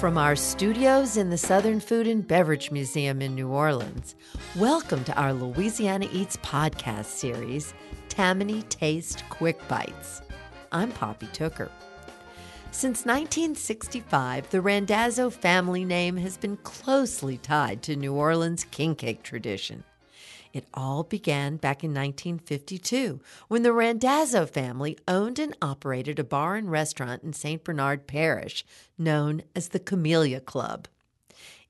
From our studios in the Southern Food and Beverage Museum in New Orleans, welcome to our Louisiana Eats podcast series, Tammany Taste Quick Bites. I'm Poppy Tooker. Since 1965, the Randazzo family name has been closely tied to New Orleans king cake tradition. It all began back in 1952 when the Randazzo family owned and operated a bar and restaurant in St. Bernard Parish known as the Camellia Club.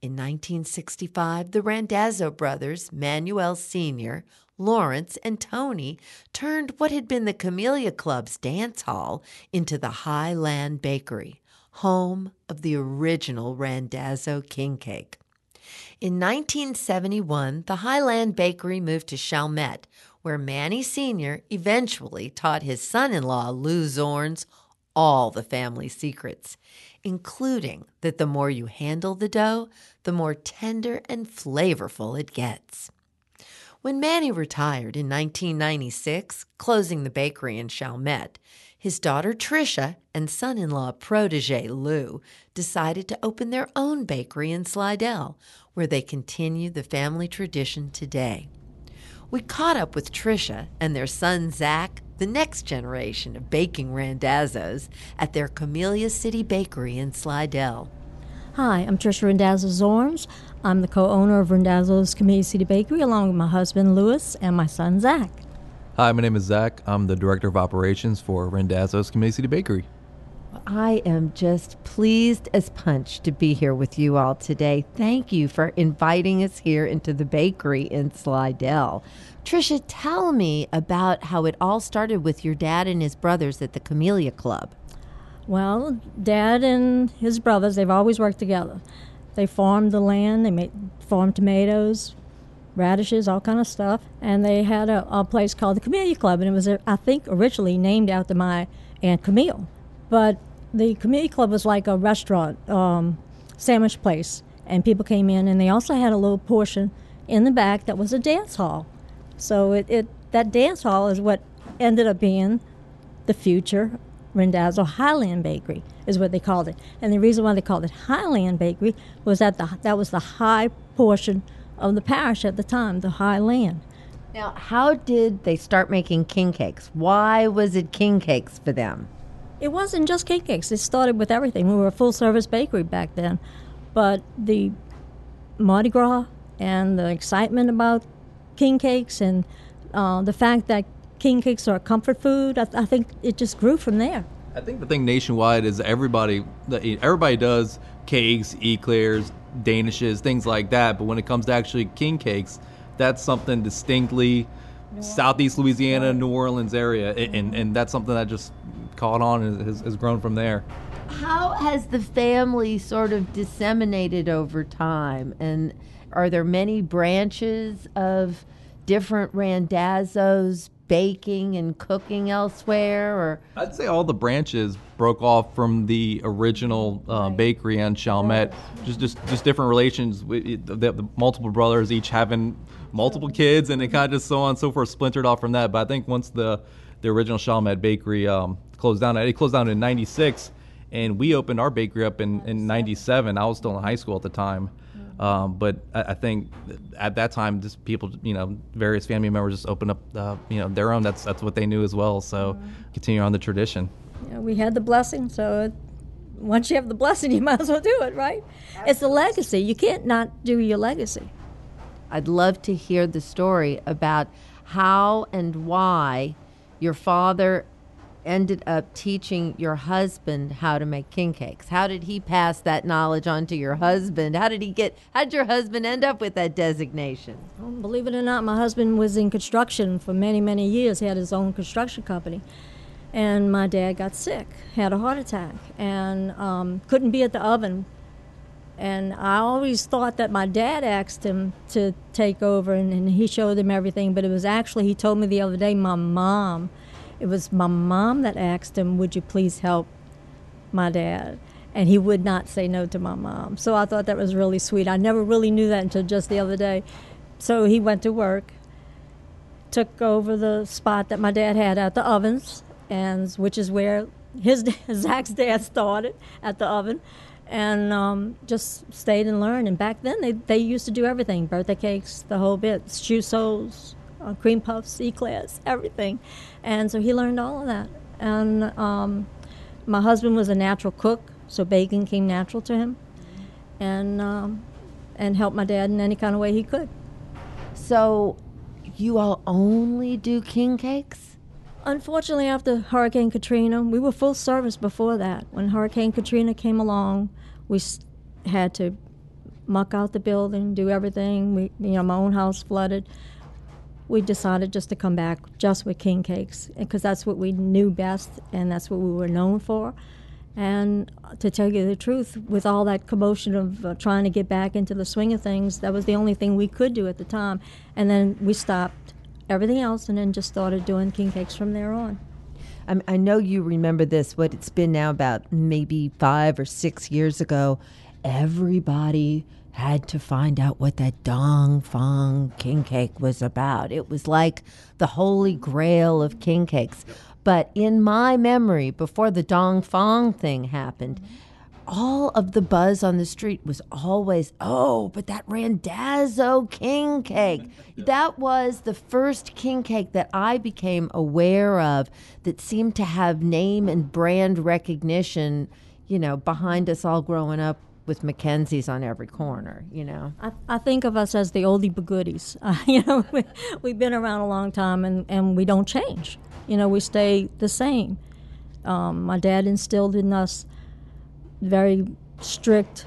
In 1965, the Randazzo brothers, Manuel Sr., Lawrence, and Tony, turned what had been the Camellia Club's dance hall into the Highland Bakery, home of the original Randazzo king cake. In 1971, the Highland Bakery moved to Chalmette, where Manny Sr. eventually taught his son in law, Lou Zorns, all the family secrets, including that the more you handle the dough, the more tender and flavorful it gets. When Manny retired in 1996, closing the bakery in Chalmette, his daughter Tricia and son in law protege Lou decided to open their own bakery in Slidell, where they continue the family tradition today. We caught up with Tricia and their son Zach, the next generation of baking randazzos, at their Camellia City Bakery in Slidell. Hi, I'm Tricia Randazzo Zorns. I'm the co owner of Randazzo's Camellia City Bakery along with my husband Louis and my son Zach. Hi, my name is Zach. I'm the Director of Operations for Randazzo's Camellia City Bakery. I am just pleased as punch to be here with you all today. Thank you for inviting us here into the bakery in Slidell. Trisha, tell me about how it all started with your dad and his brothers at the Camellia Club. Well, dad and his brothers, they've always worked together. They farmed the land, they made farmed tomatoes, radishes, all kind of stuff. And they had a, a place called the Camellia Club, and it was, I think, originally named after my Aunt Camille. But the Camellia Club was like a restaurant, um, sandwich place, and people came in, and they also had a little portion in the back that was a dance hall. So it, it that dance hall is what ended up being the future Randazzo Highland Bakery is what they called it. And the reason why they called it Highland Bakery was that the, that was the high portion of the parish at the time, the high land. Now, how did they start making king cakes? Why was it king cakes for them? It wasn't just king cakes. It started with everything. We were a full service bakery back then. But the Mardi Gras and the excitement about king cakes and uh, the fact that king cakes are a comfort food, I, th- I think it just grew from there. I think the thing nationwide is everybody everybody does cakes, eclairs, danishes, things like that. But when it comes to actually king cakes, that's something distinctly Southeast Louisiana, New Orleans area, and mm-hmm. and that's something that just caught on and has, has grown from there. How has the family sort of disseminated over time, and are there many branches of different randazzos baking and cooking elsewhere or? I'd say all the branches broke off from the original uh, bakery on chalmette. Just just just different relations. The, the, multiple brothers each having multiple kids and it kind of just so on and so forth splintered off from that. But i think once the the original chalmette bakery um, closed down it closed down in 96 and we opened our bakery up in, in 97 i was still in high school at the time um, but I, I, think at that time, just people, you know, various family members just opened up, uh, you know, their own. That's that's what they knew as well. So mm-hmm. continue on the tradition. Yeah, we had the blessing, so it, once you have the blessing, you might as well do it, right? Absolutely. It's a legacy. You can't not do your legacy. I'd love to hear the story about how and why your father ended up teaching your husband how to make king cakes? How did he pass that knowledge on to your husband? How did he get how did your husband end up with that designation? Well, believe it or not, my husband was in construction for many, many years. He had his own construction company. And my dad got sick, had a heart attack, and um, couldn't be at the oven. And I always thought that my dad asked him to take over and, and he showed him everything, but it was actually, he told me the other day, my mom it was my mom that asked him, Would you please help my dad? And he would not say no to my mom. So I thought that was really sweet. I never really knew that until just the other day. So he went to work, took over the spot that my dad had at the ovens, and which is where his Zach's dad started at the oven. and um, just stayed and learned. And back then, they, they used to do everything birthday cakes, the whole bit, shoe soles, uh, cream puffs, eclairs, everything. And so he learned all of that. And um, my husband was a natural cook, so baking came natural to him. And, um, and helped my dad in any kind of way he could. So, you all only do king cakes? Unfortunately, after Hurricane Katrina, we were full service before that. When Hurricane Katrina came along, we had to muck out the building, do everything. We, you know, my own house flooded. We decided just to come back just with king cakes because that's what we knew best and that's what we were known for. And to tell you the truth, with all that commotion of uh, trying to get back into the swing of things, that was the only thing we could do at the time. And then we stopped everything else and then just started doing king cakes from there on. I, I know you remember this, what it's been now about maybe five or six years ago. Everybody had to find out what that Dong Phuong king cake was about. It was like the holy grail of king cakes. But in my memory, before the Dong Phuong thing happened, all of the buzz on the street was always, oh, but that Randazzo king cake. That was the first king cake that I became aware of that seemed to have name and brand recognition, you know, behind us all growing up with McKenzie's on every corner, you know. I, I think of us as the oldie but goodies. Uh, you know, we, we've been around a long time and, and we don't change you know, we stay the same. Um, my dad instilled in us very strict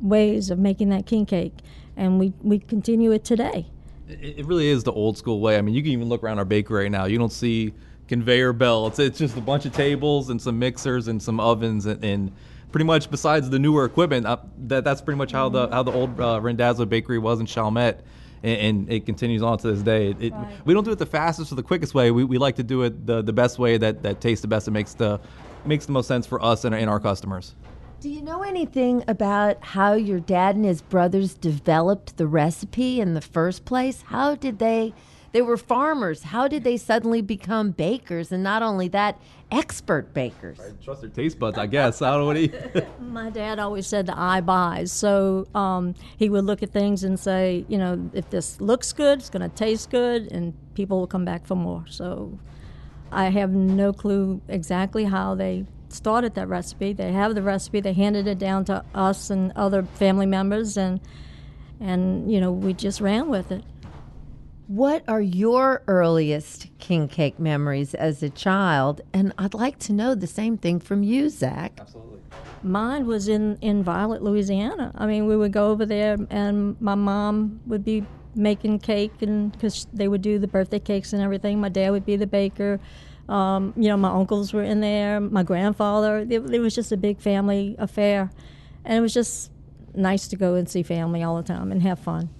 ways of making that king cake, and we, we continue it today. It really is the old school way. I mean, you can even look around our bakery right now. You don't see conveyor belts. It's just a bunch of tables and some mixers and some ovens and, and pretty much besides the newer equipment, uh, that that's pretty much how the how the old uh, Randazzo bakery was in Chalmette and, and it continues on to this day. It, right. We don't do it the fastest or the quickest way. We, we like to do it the, the best way that, that tastes the best and makes the makes the most sense for us and, and our customers. Do you know anything about how your dad and his brothers developed the recipe in the first place? How did they? They were farmers. How did they suddenly become bakers? And not only that, expert bakers. I trust their taste buds, I guess. I don't know what he. My dad always said the eye buys. So um, he would look at things and say, you know, if this looks good, it's going to taste good, and people will come back for more. So I have no clue exactly how they started that recipe. They have the recipe. They handed it down to us and other family members, and and you know we just ran with it. What are your earliest king cake memories as a child? And I'd like to know the same thing from you, Zach. Absolutely. Mine was in, in Violet, Louisiana. I mean, we would go over there, and my mom would be making cake, and because they would do the birthday cakes and everything. My dad would be the baker. Um, you know, my uncles were in there, my grandfather. It, it was just a big family affair, and it was just nice to go and see family all the time and have fun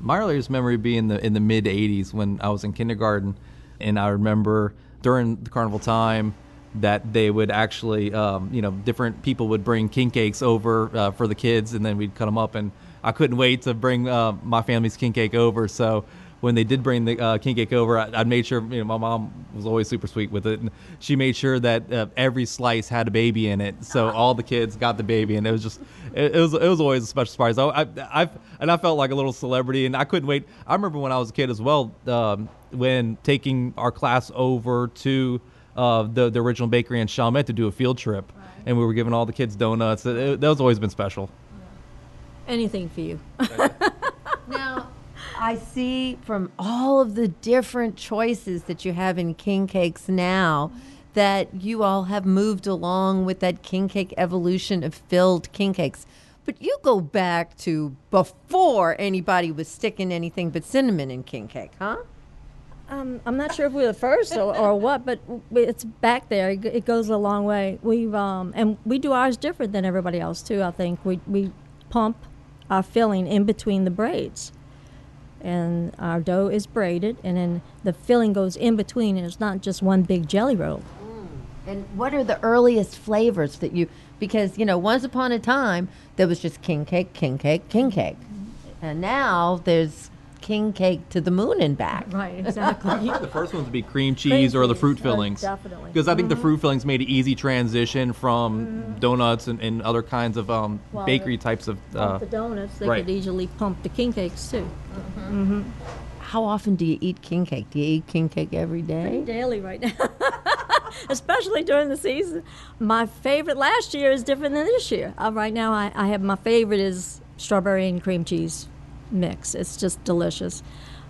my earliest memory being in the in the mid '80s when I was in kindergarten, and I remember during the carnival time that they would actually, um, you know, different people would bring king cakes over uh, for the kids, and then we'd cut them up. And I couldn't wait to bring uh, my family's king cake over. So when they did bring the uh, king cake over, I, I, made sure. You know, my mom was always super sweet with it, and she made sure that uh, every slice had a baby in it, so all the kids got the baby, and it was just, it, it was, it was always a special surprise. I, I, have and I felt like a little celebrity, and I couldn't wait. I remember when I was a kid as well, um, when taking our class over to uh, the the original bakery in Chalmette to do a field trip, right. and we were giving all the kids donuts. It, it, that was always been special. Anything for you. now I see from all of the different choices that you have in king cakes now that you all have moved along with that king cake evolution of filled king cakes. But you go back to before anybody was sticking anything but cinnamon in king cake, huh? Um, I'm not sure if we were the first or, or what, but it's back there. It, it goes a long way. We've um, and we do ours different than everybody else too. I think we we pump our filling in between the braids and our dough is braided, and then the filling goes in between, and it's not just one big jelly roll. Mm. And what are the earliest flavors that you? Because you know, once upon a time there was just king cake, king cake, king cake, mm-hmm. and now there's king cake to the moon and back. Right, exactly. The first ones would be cream cheese or the cheese, fruit uh, fillings. definitely. Because I think the fruit fillings made an easy transition from donuts and, and other kinds of um, Well, bakery types of. Uh, the donuts, they right. could easily pump the king cakes too. How often do you eat king cake? Do you eat king cake every day? Daily right now. Especially during the season. My favorite last year is different than this year. Uh, right now, I, I have my favorite is strawberry and cream cheese mix. It's just delicious.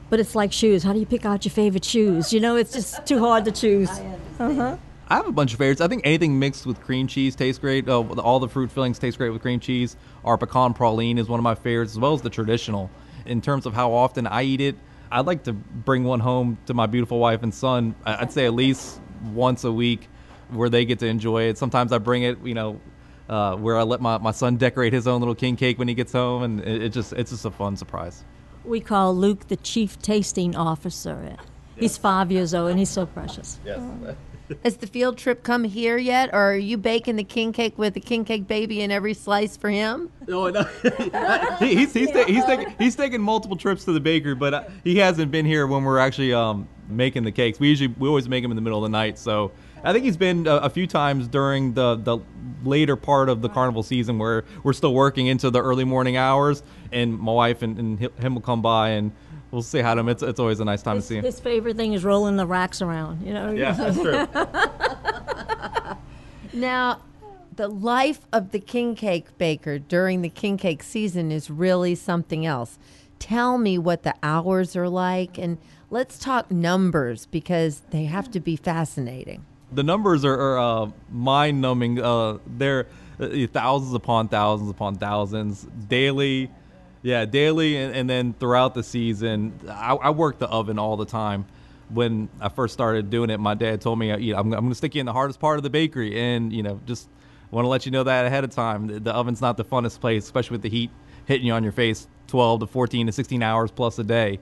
But it's like shoes. How do you pick out your favorite shoes? You know, it's just too hard to choose. Uh-huh. I have a bunch of favorites. I think anything mixed with cream cheese tastes great. Uh, all the fruit fillings taste great with cream cheese. Our pecan praline is one of my favorites, as well as the traditional. In terms of how often I eat it, I'd like to bring one home to my beautiful wife and son. I- I'd say at least once a week, where they get to enjoy it. Sometimes I bring it, you know, uh, where I let my, my son decorate his own little king cake when he gets home, and it, it just it's just a fun surprise. We call Luke the chief tasting officer. He's five years old and he's so precious. Yes. Has the field trip come here yet, or are you baking the king cake with the king cake baby in every slice for him? No, no. He- he's he's, ta- he's taking he's taking multiple trips to the bakery, but uh, he hasn't been here when we're actually um, making the cakes. We usually we always make them in the middle of the night, so I think he's been a, a few times during the the later part of the carnival season where we're still working into the early morning hours, and my wife and, and him will come by and. We'll to him. It's, it's always a nice time to see him. his favorite thing is rolling the racks around. You know. Yeah, that's true. Now, the life of the king cake baker during the king cake season is really something else. Tell me what the hours are like, and let's talk numbers because they have to be fascinating. the numbers are, are uh, mind-numbing. Uh, they're uh, thousands upon thousands upon thousands daily. Yeah, daily, and, and then throughout the season. I, I work the oven all the time. When I first started doing it, my dad told me, you know, I'm, I'm going to stick you in the hardest part of the bakery, and you know, just want to let you know that ahead of time. The, the oven's not the funnest place, especially with the heat hitting you on your face 12 to 14 to 16 hours plus a day.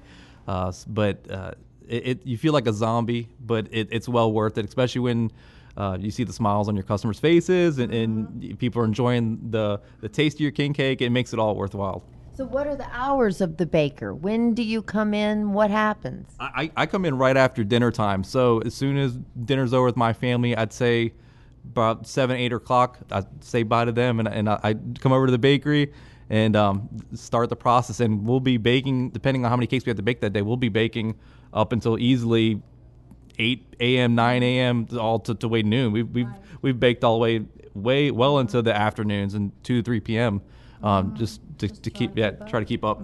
Uh, but uh, it, it you feel like a zombie, but it, it's well worth it, especially when uh, you see the smiles on your customers' faces and, and people are enjoying the the taste of your king cake. It makes it all worthwhile. So, what are the hours of the baker? When do you come in? What happens? I, I come in right after dinner time, so as soon as dinner's over with my family, I'd say about seven, eight o'clock. I'd say bye to them, and, and I, I'd come over to the bakery and um, start the process. And we'll be baking, depending on how many cakes we have to bake that day. We'll be baking up until easily 8 a.m., 9 a.m., all to, to way noon. We've, we've, we've baked all the way, way well into the afternoons and 2 3 p.m. Um, just to, to keep, yeah, try to keep up.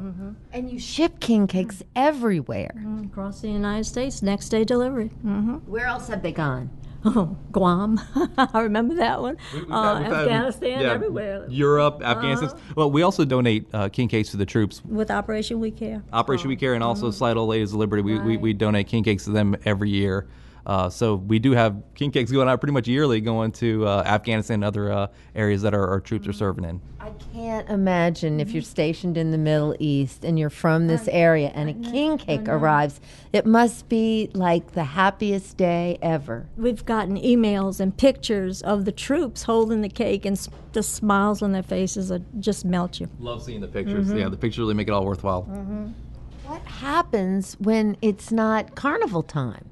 And you ship king cakes everywhere. Across the United States, next day delivery. hmm Where else have they gone? Oh, Guam. I remember that one. We've uh, we've had- Afghanistan, yeah, everywhere. Europe, Afghanistan. Well, we also donate uh, king cakes to the troops. With Operation We Care. Operation We Care and also Slidell Ladies of Liberty. We, we, we donate king cakes to them every year. Uh, so we do have king cakes going out pretty much yearly, going to uh, Afghanistan and other uh, areas that our, our troops are serving in. I can't imagine if you're stationed in the Middle East and you're from this area and a king cake arrives. It must be like the happiest day ever. We've gotten emails and pictures of the troops holding the cake, and the smiles on their faces are, just melt you. Love seeing the pictures. Yeah, the pictures really make it all worthwhile. What happens when it's not carnival time?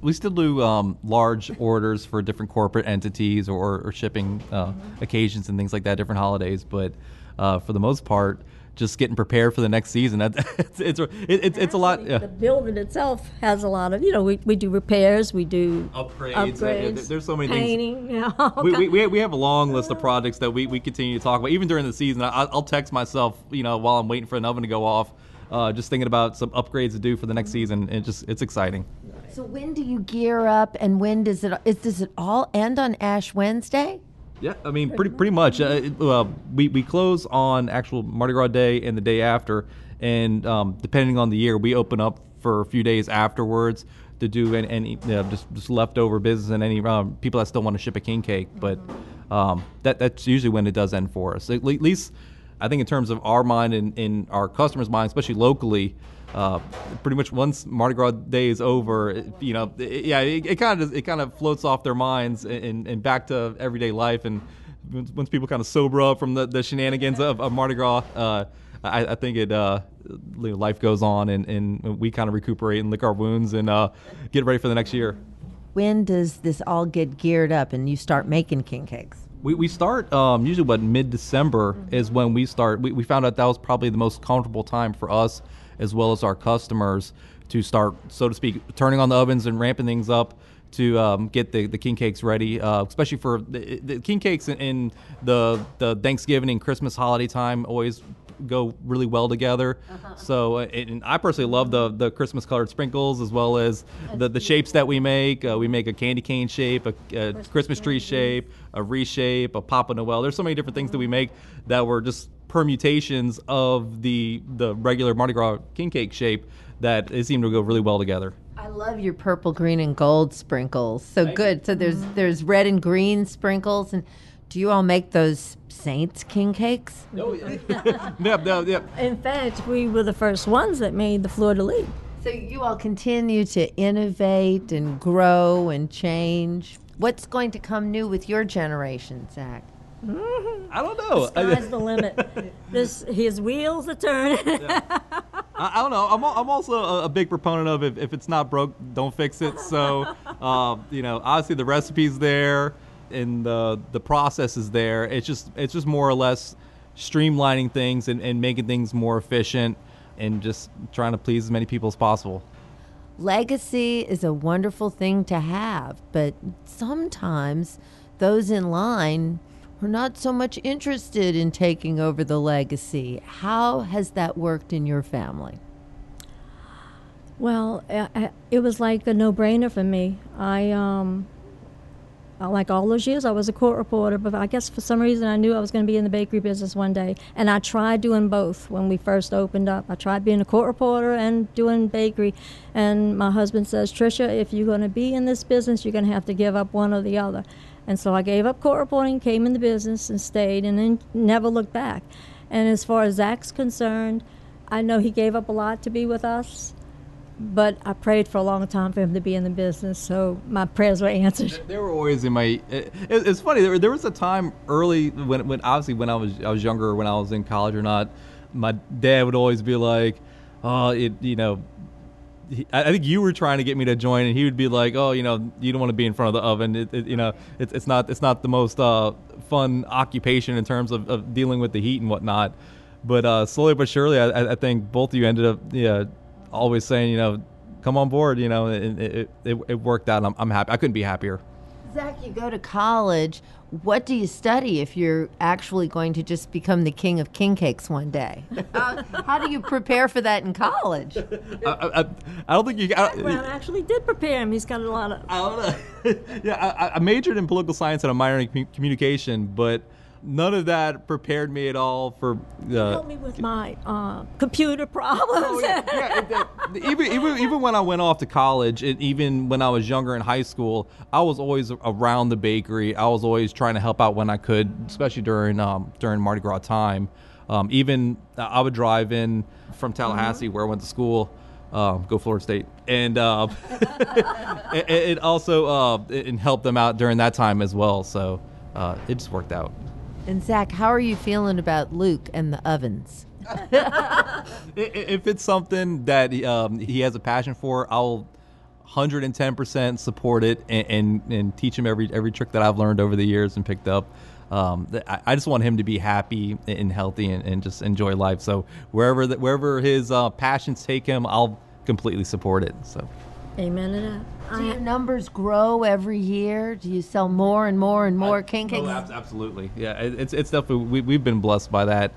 We still do um, large orders for different corporate entities or, or shipping uh, occasions and things like that, different holidays. But uh, for the most part, just getting prepared for the next season. That, it's it's it, it's, it's a lot. The building itself has a lot of, you know, we, we do repairs, we do Upgrades, uh, yeah, upgrades, there's so many things. painting, you know, We, we, we we have a long list of projects that we, we continue to talk about. Even during the season, I, I'll text myself, you know, while I'm waiting for an oven to go off, uh, just thinking about some upgrades to do for the next season. It just it's exciting. So when do you gear up and when does it is does it all end on Ash Wednesday? Yeah, I mean, pretty pretty much. Uh, it- uh, we we close on actual Mardi Gras day and the day after, and um, depending on the year, we open up for a few days afterwards to do any, any just just leftover business and any um, people that still want to ship a king cake. But um, that that's usually when it does end for us. At least, I think in terms of our mind and in our customers' mind, especially locally. Uh, pretty much once Mardi Gras day is over, it- you know, it, yeah, it, kind of it kind of floats off their minds and, and back to everyday life. And once once people kind of sober up from the, the shenanigans of, of Mardi Gras, uh, I, I think it uh, life goes on, and, and we kind of recuperate and lick our wounds and uh, get ready for the next year. When does this all get geared up and you start making king cakes? We, we start um, usually what mid December mm-hmm. is when we start. We, we found out that was probably the most comfortable time for us as well as our customers to start, so to speak, turning on the ovens and ramping things up to um, get the, the king cakes ready, uh, especially for the, the, king cakes in, in, the the Thanksgiving and Christmas holiday time always go really well together. Uh-huh. So, uh, and I personally love the the Christmas colored sprinkles as well as the, the shapes that we make. Uh, we make a candy cane shape, a, a Christmas tree shape, a reshape, a Papa Noel. There's so many different things that we make that were just permutations of the the regular Mardi Gras king cake shape that they seem to go really well together. I love your purple, green, and gold sprinkles. So Thank good. You. So there's there's red and green sprinkles, and do you all make those Saints king cakes? Oh yeah, yep, yep, yep. In fact, we were the first ones that made the fleur de lis. So you all continue to innovate and grow and change. What's going to come new with your generation, Zach? Mm-hmm. I don't know. The sky's the limit. this his wheels are turning. yeah. I, I, don't know. I'm, I'm also a, a, big proponent of if, if it's not broke, don't fix it. So, uh, you know, obviously the recipe's there and the the process is there. It's just it's just more or less streamlining things and, and making things more efficient and just trying to please as many people as possible. Legacy is a wonderful thing to have, but sometimes those in line are not so much interested in taking over the legacy. How has that worked in your family? Well, it was like a no-brainer for me. I, um, like all those years, I was a court reporter, but I guess for some reason I knew I was going to be in the bakery business one day. And I tried doing both when we first opened up. I tried being a court reporter and doing bakery. And my husband says, Trisha, if you're going to be in this business, you're going to have to give up one or the other. And so I gave up court reporting, came in the business, and stayed, and then never looked back. And as far as Zach's concerned, I know he gave up a lot to be with us, but I prayed for a long time for him to be in the business, so my prayers were answered. They were always in my. It, it's funny. There, there was a time early when, when obviously when I was I was younger, when I was in college or not, my dad would always be like, "Oh, it you know, I think you were trying to get me to join, and he would be like, "Oh, you know, you don't want to be in front of the oven. It, it, you know, it's, it's not it's not the most uh, fun occupation in terms of, of, dealing with the heat and whatnot." But uh, slowly but surely, I, I, think both of you ended up, yeah, always saying, you know, come on board. You know, and it, it, it worked out. I'm, I'm happy. I couldn't be happier. Zach, you go to college. What do you study if you're actually going to just become the king of king cakes one day? how, how do you prepare for that in college? I, I, I don't think you. I, Brown actually did prepare him. He's got a lot of. I don't know. yeah, I, majored in political science and a minor in communication, but none of that prepared me at all for. Uh, Help me with my uh, computer problems. Oh, yeah, yeah, even, even even when I went off to college, and even when I was younger in high school, I was always around the bakery. I was always trying to help out when I could, especially during um, during Mardi Gras time. Um, even uh, I would drive in from Tallahassee, mm-hmm. where I went to school. Um, go Florida State, and uh, it, it, also uh, it, helped them out during that time as well. So uh, it just worked out. And Zach, how are you feeling about Luke and the ovens? if it's something that um, he has a passion for, I'll 110% support it and, and, and, teach him every every trick that I've learned over the years and picked up. Um, I, just want him to be happy and healthy and, and just enjoy life. So wherever the, wherever his uh, passions take him, I'll completely support it. So. Amen to that. Do your numbers grow every year? Do you sell more and more and more king cakes? Oh, absolutely. Yeah, it's it's definitely we, we've been blessed by that,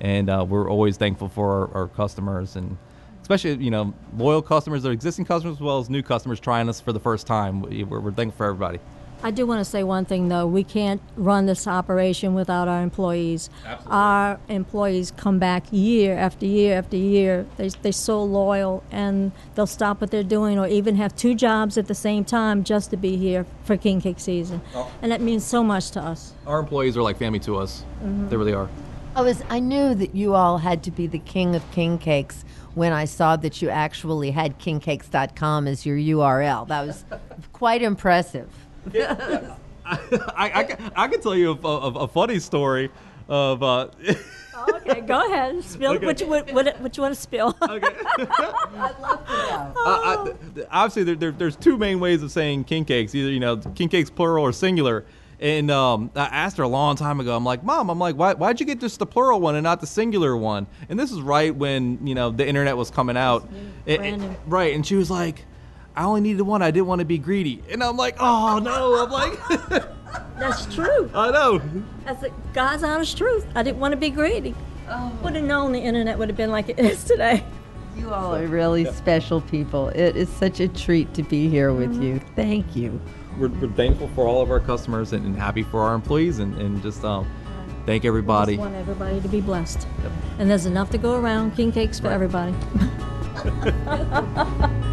and uh, we're always thankful for our, our, customers and especially you know loyal customers, or existing customers as well as new customers trying us for the first time. We're, we're thankful for everybody. I do want to say one thing though. We can't run this operation without our employees. Absolutely. Our employees come back year after year after year. They, they're so loyal and they'll stop what they're doing or even have two jobs at the same time just to be here for King Cake season. Oh. And that means so much to us. Our employees are like family to us. Mm-hmm. They really are. I was I knew that you all had to be the king of king cakes when I saw that you actually had kingcakes.com as your URL. That was quite impressive. I, I, I, I, can tell you a, a, a funny story of. Uh, okay, okay, go ahead. Spill Okay. what, you, what, what, what you want to spill. Okay. I'd love to know. Uh, I, th- th- obviously, there, there, there's two main ways of saying king cakes. Either you know, king cakes plural or singular. And um, I asked her a long time ago. I'm like, Mom, I'm like, why, why'd you get just the plural one and not the singular one? And this is right when you know the internet was coming out, It- brand it- new. right? And she was like, I only needed one. I didn't want to be greedy. And I'm like, oh no. I'm like, That's true. I know. That's the God's honest truth. I didn't want to be greedy. Oh. Would have known the internet would have been like it is today. You all are really special people. It is such a treat to be here with you. Thank you. We're, we're thankful for all of our customers and, and happy for our employees and, and just um, thank everybody. Just want everybody to be blessed. And there's enough to go around. King cakes for everybody.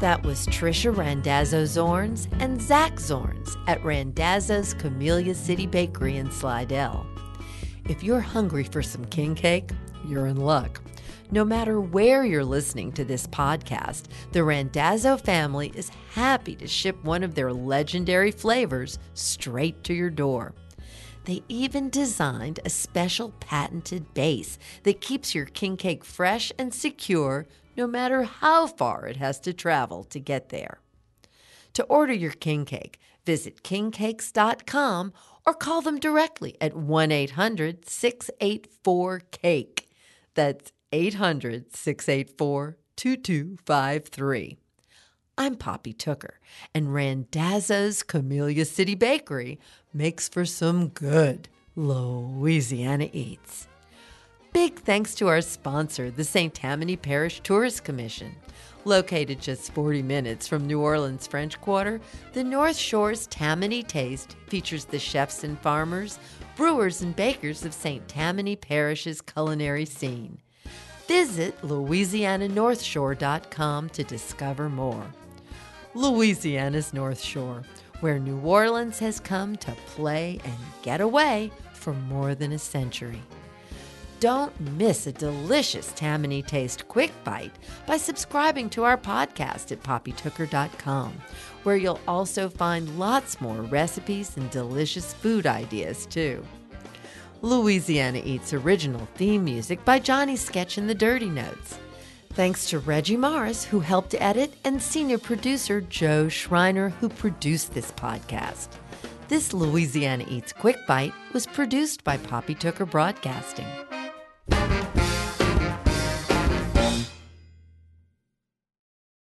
That was Trisha Randazzo Zorns and Zach Zorns at Randazzo's Camellia City Bakery in Slidell. If you're hungry for some king cake, you're in luck. No matter where you're listening to this podcast, the Randazzo family is happy to ship one of their legendary flavors straight to your door. They even designed a special patented base that keeps your king cake fresh and secure no matter how far it has to travel to get there. To order your king cake, visit kingcakes.com or call them directly at 1 800 684 CAKE. That's 800 684 2253. I'm Poppy Tooker, and Randazzo's Camellia City Bakery makes for some good Louisiana eats. Big thanks to our sponsor, the St. Tammany Parish Tourist Commission. Located just 40 minutes from New Orleans French Quarter, the North Shore's Tammany Taste features the chefs and farmers, brewers and bakers of St. Tammany Parish's culinary scene. Visit LouisianaNorthshore.com to discover more. Louisiana's North Shore, where New Orleans has come to play and get away for more than a century. Don't miss a delicious Tammany Taste Quick Bite by subscribing to our podcast at poppytooker.com, where you'll also find lots more recipes and delicious food ideas, too. Louisiana Eats original theme music by Johnny Sketch and the Dirty Notes. Thanks to Reggie Morris, who helped edit, and senior producer Joe Schreiner, who produced this podcast. This Louisiana Eats Quick Bite was produced by Poppy Tooker Broadcasting.